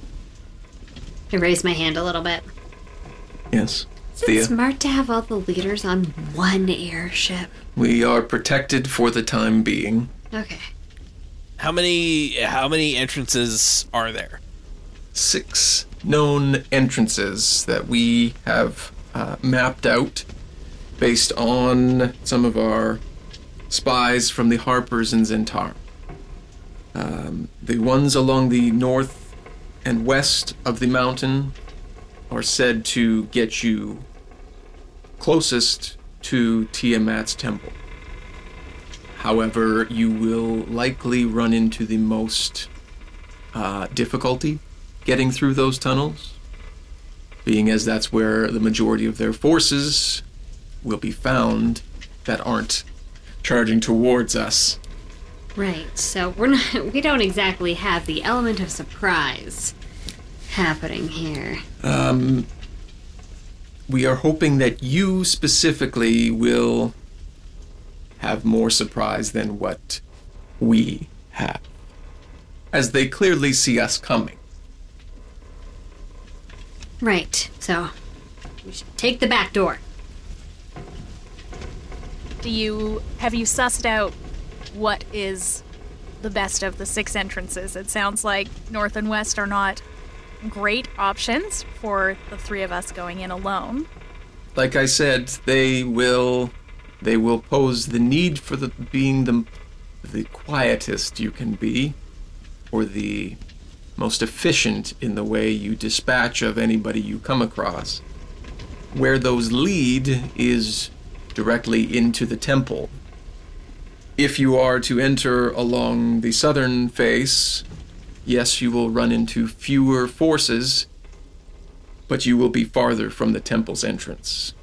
I raise my hand a little bit. Yes. Is it Thea, smart to have all the leaders on one airship? we are protected for the time being. Okay. How many how many entrances are there? Six known entrances that we have uh, mapped out based on some of our spies from the Harpers in Zentar. Um, the ones along the north and west of the mountain are said to get you closest to Tiamat's temple. However, you will likely run into the most uh, difficulty getting through those tunnels, being as that's where the majority of their forces will be found that aren't charging towards us. Right. So we're not <laughs> we don't exactly have the element of surprise happening here. Um, we are hoping that you specifically will have more surprise than what we have, as they clearly see us coming. Right. So we should take the back door. Do you have you sussed out what is the best of the six entrances. It sounds like north and west are not great options for the three of us going in alone. Like I said, they will they will pose the need for the being the the quietest you can be or the most efficient in the way you dispatch of anybody you come across. Where those lead is directly into the temple. If you are to enter along the southern face, yes, you will run into fewer forces, but you will be farther from the temple's entrance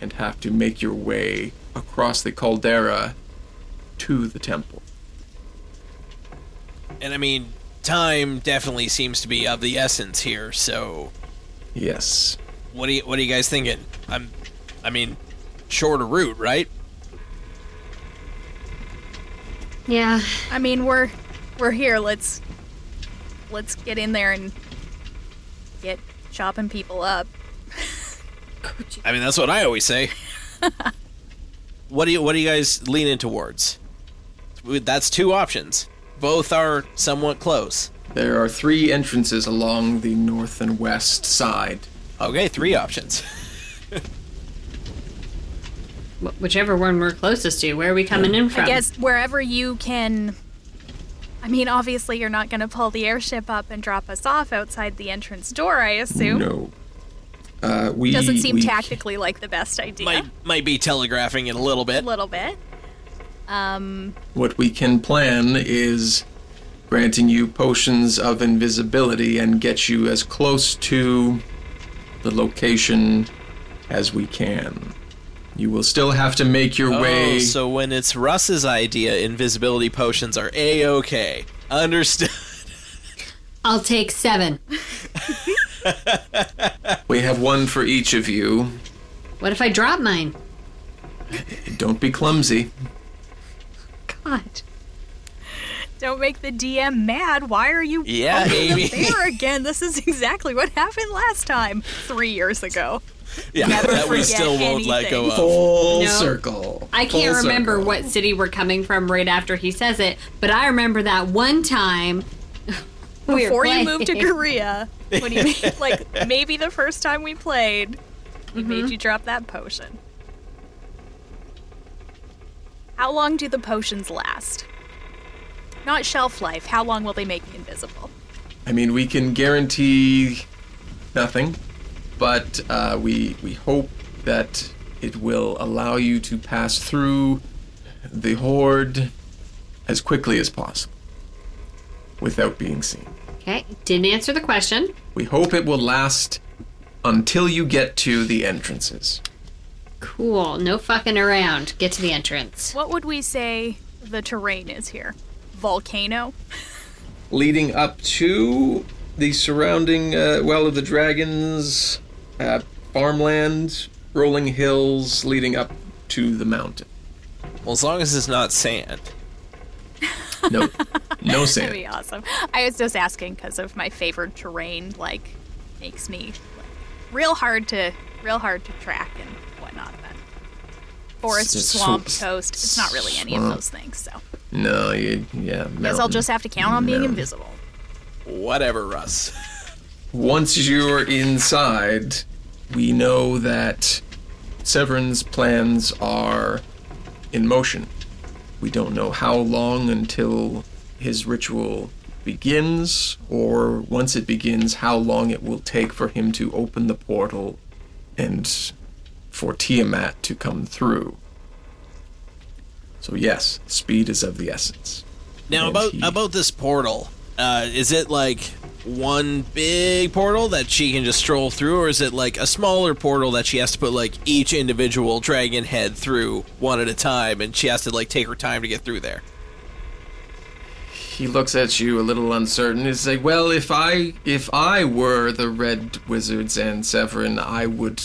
and have to make your way across the caldera to the temple. And I mean, time definitely seems to be of the essence here. So, Yes. what do you what are you guys thinking? I'm, I mean, shorter route, right? Yeah. I mean, we're we're here. Let's let's get in there and get chopping people up. I mean, that's what I always say. <laughs> what do you what are you guys leaning towards? That's two options. Both are somewhat close. There are three entrances along the north and west side. Okay, three options. <laughs> Wh- Whichever one we're closest to. Where are we coming in from? I guess wherever you can. I mean, obviously, you're not going to pull the airship up and drop us off outside the entrance door. I assume. No. Uh, we Doesn't seem we- tactically like the best idea. might might be telegraphing it a little bit. A little bit. Um, What we can plan is granting you potions of invisibility and get you as close to the location as we can. You will still have to make your way. Oh, so when it's Russ's idea, invisibility potions are a okay. Understood. <laughs> I'll take seven. <laughs> We have one for each of you. What if I drop mine? Don't be clumsy. God. don't make the DM mad. Why are you Yeah, opening Amy. the bear <laughs> again? This is exactly what happened last time, three years ago. Yeah, Never that we forget still won't let go of. Full No. circle. I can't Full remember circle. what city we're coming from right after he says it, but I remember that one time <laughs> we Before you moved to. Korea, <laughs> when do you? Like maybe the first time we played, he Mm-hmm. made you drop that potion. How long do the potions last? Not shelf life. How long will they make me invisible? I mean, we can guarantee nothing, but uh, we we hope that it will allow you to pass through the horde as quickly as possible without being seen. Okay, didn't answer the question. We hope it will last until you get to the entrances. Cool, no fucking around. Get to the entrance. What would we say the terrain is here? Volcano? Leading up to the surrounding uh, Well of the Dragons, uh, farmland, rolling hills leading up to the mountain. Well, as long as it's not sand. No, <laughs> no That'd sand. be awesome. I was just asking because of my favorite terrain. Like, makes me like, real hard to real hard to track and whatnot. But forest, It's swamp, sw- coast. It's not really any of those things. So No, you, yeah. guess I'll just have to count on being Mountain. invisible. Whatever, Russ. <laughs> Once you're inside, we know that Severin's plans are in motion. We don't know how long until his ritual begins, or once it begins, how long it will take for him to open the portal and for Tiamat to come through. So, yes, speed is of the essence. Now And about he- about this portal, uh, is it like one big portal that she can just stroll through, or is it like a smaller portal that she has to put like each individual dragon head through one at a time, and she has to like take her time to get through there? He looks at you a little uncertain. He's like, "Well, if I if I were the Red Wizards and Severin, I would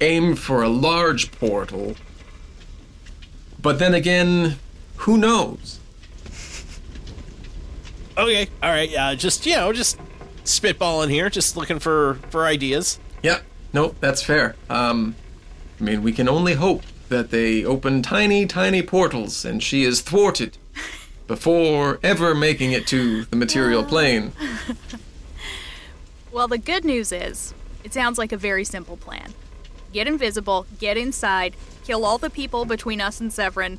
aim for a large portal. But then again, who knows? Okay, all right, uh, just you know, just spitballing here, just looking for for ideas. Yeah, no, that's fair. Um, I mean, we can only hope that they open tiny, tiny portals, and she is thwarted before ever making it to the material <laughs> plane. Well, the good news is, it sounds like a very simple plan. Get invisible, get inside, kill all the people between us and Severin,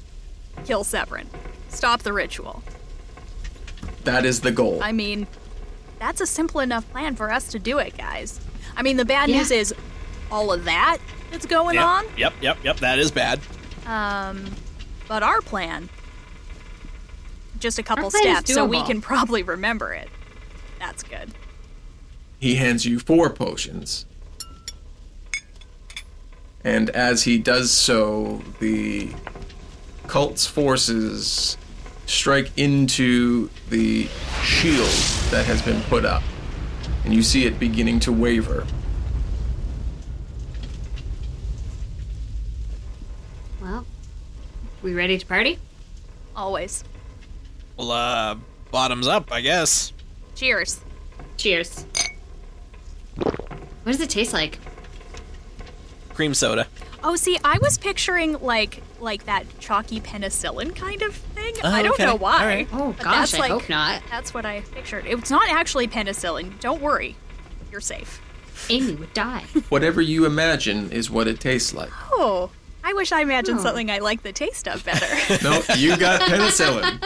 kill Severin. Stop the ritual. That is the goal. I mean, that's a simple enough plan for us to do it, guys. I mean, the bad Yeah. news is all of that that's going Yep, on, yep, yep, yep. That is bad. um, but our plan, just a couple Our plan is steps, so we can probably remember it. That's good. He hands you four potions. And as he does so, the cult's forces strike into the shield that has been put up. And you see it beginning to waver. Well, we ready to party? Always. Well, uh, bottoms up, I guess. Cheers. Cheers. What does it taste like? Cream soda. Oh, see, I was picturing like like that chalky penicillin kind of thing. Oh, I don't okay. know why. All right. Oh, But gosh, that's I like, hope not. That's what I pictured. It's not actually penicillin. Don't worry, you're safe. Amy would die. <laughs> Whatever you imagine is what it tastes like. Oh, I wish I imagined Oh. something I like the taste of better. <laughs> No, you got <laughs> penicillin.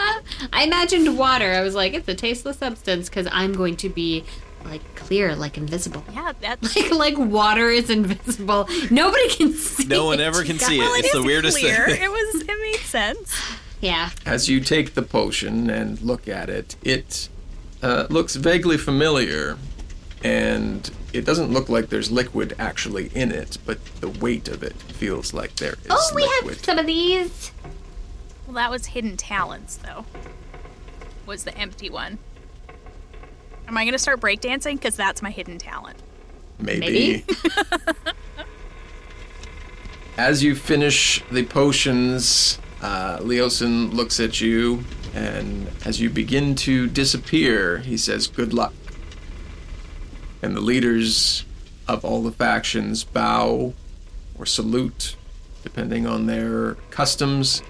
I imagined water. I was like, it's a tasteless substance because I'm going to be like clear, like invisible. yeah, that's <laughs> Like, like water is invisible. Nobody can see. No one ever can see well, it. it It's the weirdest clear. thing. It was. It made sense. Yeah. As you take the potion and look at it, it uh, looks vaguely familiar, and it doesn't look like there's liquid actually in it, but the weight of it feels like there is Oh, we liquid. have some of these. Well, that was hidden talents, though. Was the empty one. Am I gonna start breakdancing? Because that's my hidden talent. Maybe. <laughs> As you finish the potions, uh, Leosin looks at you, and as you begin to disappear, he says, Good luck. And the leaders of all the factions bow or salute, depending on their customs,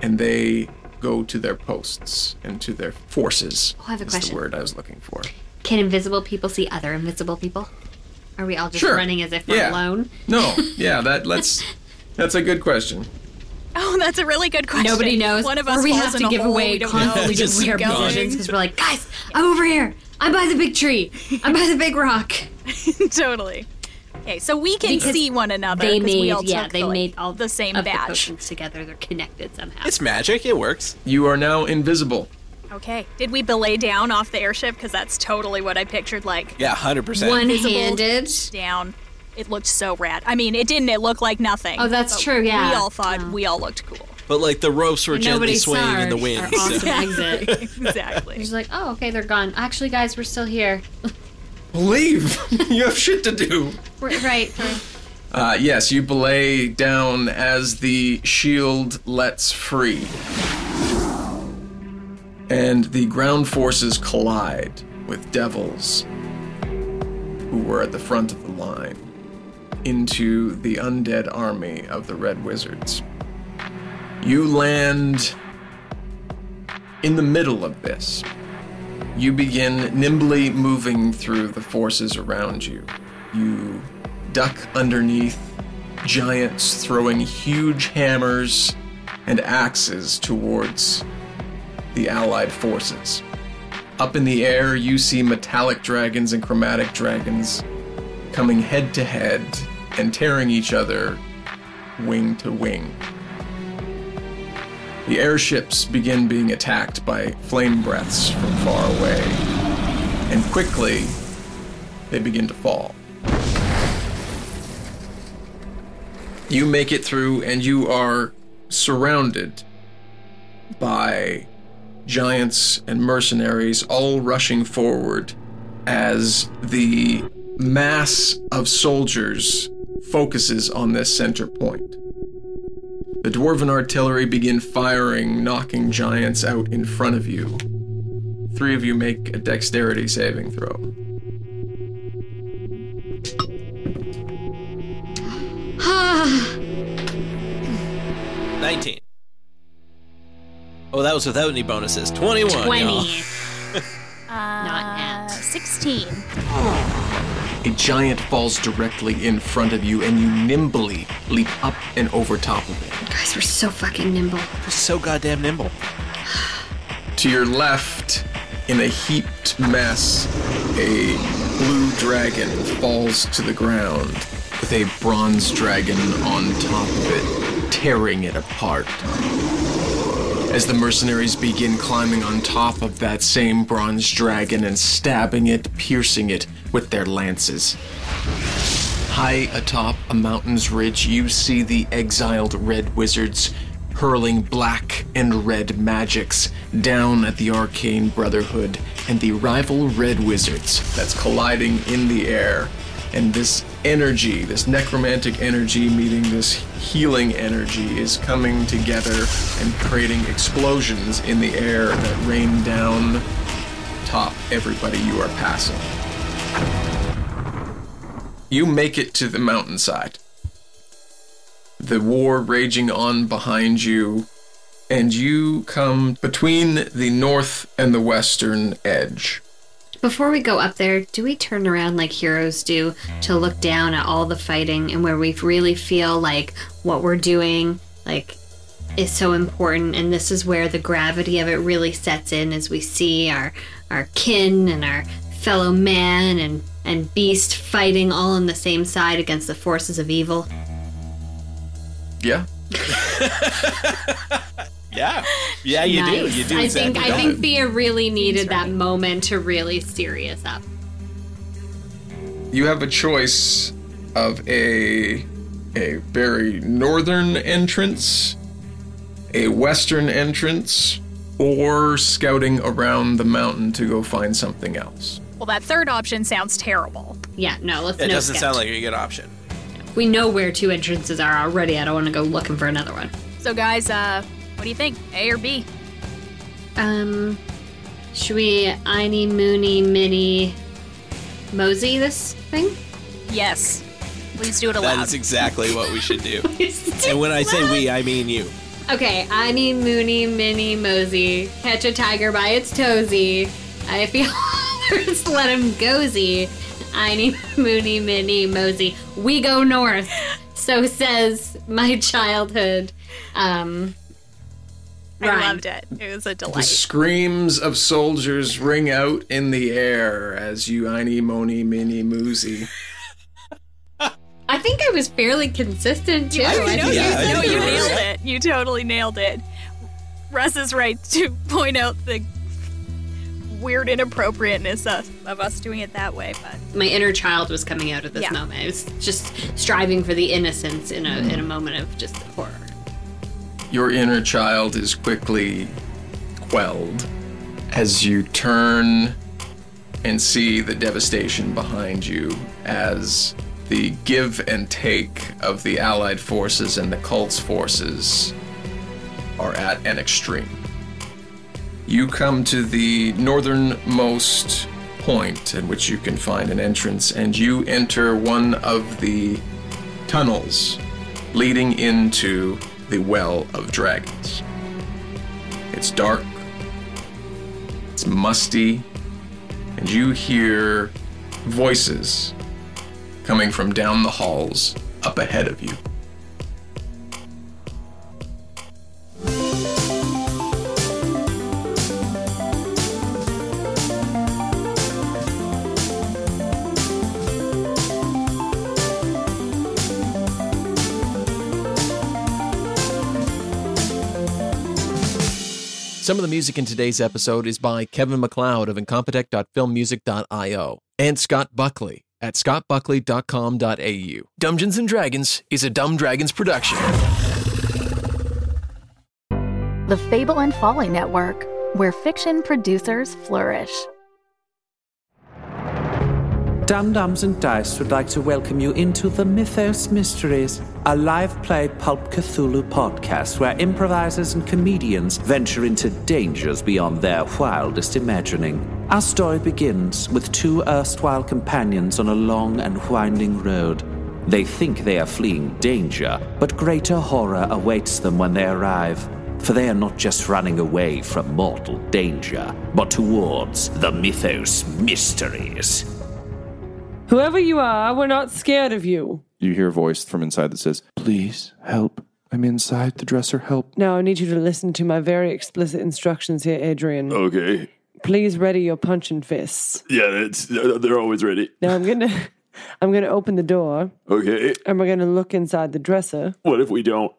and they go to their posts and to their forces. Oh, I have a is question. the word I was looking for. Can invisible people see other invisible people? Are we all just Sure. running as if we're Yeah. alone? No, <laughs> yeah, that let's. That's a good question. Oh, that's a really good question. Nobody knows. One of us or we falls have to give hole, away we don't constantly. Just just weird positions because we're like, guys, I'm over here. I'm by the big tree. I'm by the big rock. <laughs> totally. Okay, so we can Because see one another. They 'cause we made, all yeah, took they the, like, made all the same of the batch. potions together. They're connected somehow. It's magic. It works. You are now invisible. Okay, did we belay down off the airship? Because that's totally what I pictured. Like Yeah, hundred percent. One-handed. down. It looked so rad. I mean, it didn't. It looked like nothing. Oh, that's but true, yeah. we all thought Oh. we all looked cool. But like the ropes were And gently swaying saw in the wind. Our so- <laughs> exit. exactly. She's like, oh, okay, they're gone. Actually, guys, we're still here. Leave. <laughs> you have shit to do. Right, right. Uh, yes, you belay down as the shield lets free. And the ground forces collide with devils who were at the front of the line into the undead army of the Red Wizards. You land in the middle of this. You begin nimbly moving through the forces around you. You duck underneath giants throwing huge hammers and axes towards the allied forces. Up in the air, you see metallic dragons and chromatic dragons coming head to head and tearing each other wing to wing. The airships begin being attacked by flame breaths from far away, and quickly they begin to fall. You make it through, and you are surrounded by giants and mercenaries all rushing forward as the mass of soldiers focuses on this center point. The dwarven artillery begin firing, knocking giants out in front of you. Three of you make a dexterity saving throw. <sighs> Nineteen. Oh, that was without any bonuses. 21. 20. y'all. <laughs> Not Uh, at. 16. <sighs> <sighs> A giant falls directly in front of you, and you nimbly leap up and over top of it. Guys, we're so fucking nimble. They're so goddamn nimble. To your left, in a heaped mess, a blue dragon falls to the ground with a bronze dragon on top of it, tearing it apart. As the mercenaries begin climbing on top of that same bronze dragon and stabbing it, piercing it with their lances. High atop a mountain's ridge, you see the exiled red wizards hurling black and red magics down at the arcane brotherhood and the rival red wizards that's colliding in the air. And this energy, this necromantic energy meeting this healing energy, is coming together and creating explosions in the air that rain down top everybody you are passing. You make it to the mountainside. The war raging on behind you, and you come between the north and the western edge. Before we go up there, do we turn around like heroes do to look down at all the fighting and where we really feel like what we're doing like is so important and this is where the gravity of it really sets in as we see our our kin and our fellow man and and beast fighting all on the same side against the forces of evil. Yeah? <laughs> Yeah. <laughs> Yeah, you do. You do I exactly think I think Thea really needed that moment to really serious up. You have a choice of a a very northern entrance, a western entrance, or scouting around the mountain to go find something else. Well, that third option sounds terrible. Yeah, no, let's It no doesn't scout. sound like a good option. We know where two entrances are already. I don't want to go looking for another one. So, guys, uh, what do you think? A or B? Um, should we Einy, Mooney, Minnie, Mosey this thing? Yes. Please do it That aloud. is exactly what we should do. <laughs> and when I say we, I mean you. Okay, Einy, Mooney, Minnie, Mosey, catch a tiger by its toesy. I feel <laughs> others let him gozy. Einy, Mooney, Minnie, Mosey. We go north. So says my childhood. Um, I loved it. It was a delight. The screams of soldiers ring out in the air as you Einy, Moni, Minnie, Moosey. I think I was fairly consistent too. I I think- think yeah, I no, you you're nailed it. You totally nailed it. Russ is right to <laughs> point out the weird inappropriateness of, of us doing it that way, but my inner child was coming out at this Yeah. moment. I was just striving for the innocence in a in a moment of just horror. Your inner child is quickly quelled as you turn and see the devastation behind you as the give and take of the Allied forces and the cult's forces are at an extreme. You come to the northernmost point at which you can find an entrance, and you enter one of the tunnels leading into the Well of Dragons. It's dark, it's musty, and you hear voices coming from down the halls up ahead of you. Some of the music in today's episode is by Kevin MacLeod of incompetech.filmmusic.io and Scott Buckley at scottbuckley.com.au. Dungeons and Dragons is a Dumb Dragons production. The Fable and Folly Network, where fiction producers flourish. Dum Dums and Dice would like to welcome you into the Mythos Mysteries, a live play pulp Cthulhu podcast where improvisers and comedians venture into dangers beyond their wildest imagining. Our story begins with two erstwhile companions on a long and winding road. They think they are fleeing danger, but greater horror awaits them when they arrive. for they are not just running away from mortal danger, but towards the Mythos mysteries. Whoever you are, we're not scared of you. You hear a voice from inside that says, Please help. I'm inside the dresser. Help. Now I need you to listen to my very explicit instructions here, Adrian. Okay. Please ready your punch and fists. Yeah, it's, they're always ready. Now I'm gonna <laughs> I'm gonna open the door Okay. and we're gonna look inside the dresser. What if we don't?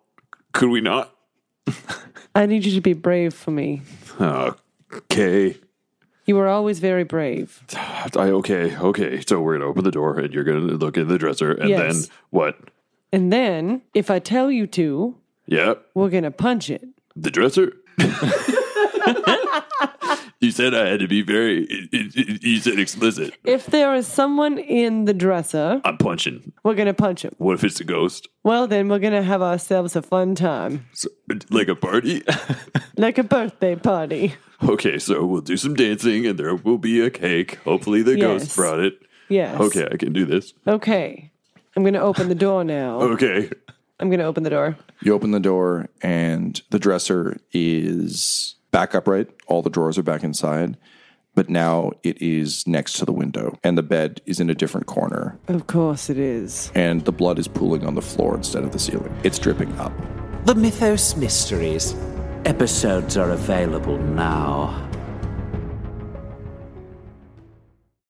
Could we not? <laughs> I need you to be brave for me. Okay. You were always very brave. <sighs> I, okay, okay. So we're gonna open the door and you're gonna look in the dresser and Yes. then what? And then, if I tell you to, Yep. we're gonna punch it. The dresser? <laughs> you said I had to be very you said explicit. If there is someone in the dresser, I'm punching. we're gonna punch him. What if it's a ghost? Well, then we're gonna have ourselves a fun time, So, like a party? <laughs> like a birthday party. okay, so we'll do some dancing and there will be a cake. Hopefully the Yes. ghost brought it. Yes. Okay, I can do this. Okay. I'm gonna open the door now. <laughs> Okay. I'm gonna open the door. You open the door, and the dresser is back upright. All the drawers are back inside, but now it is next to the window, and the bed is in a different corner, Of course it is. and the blood is pooling on the floor instead of the ceiling. It's dripping up. The Mythos Mysteries. Episodes are available now.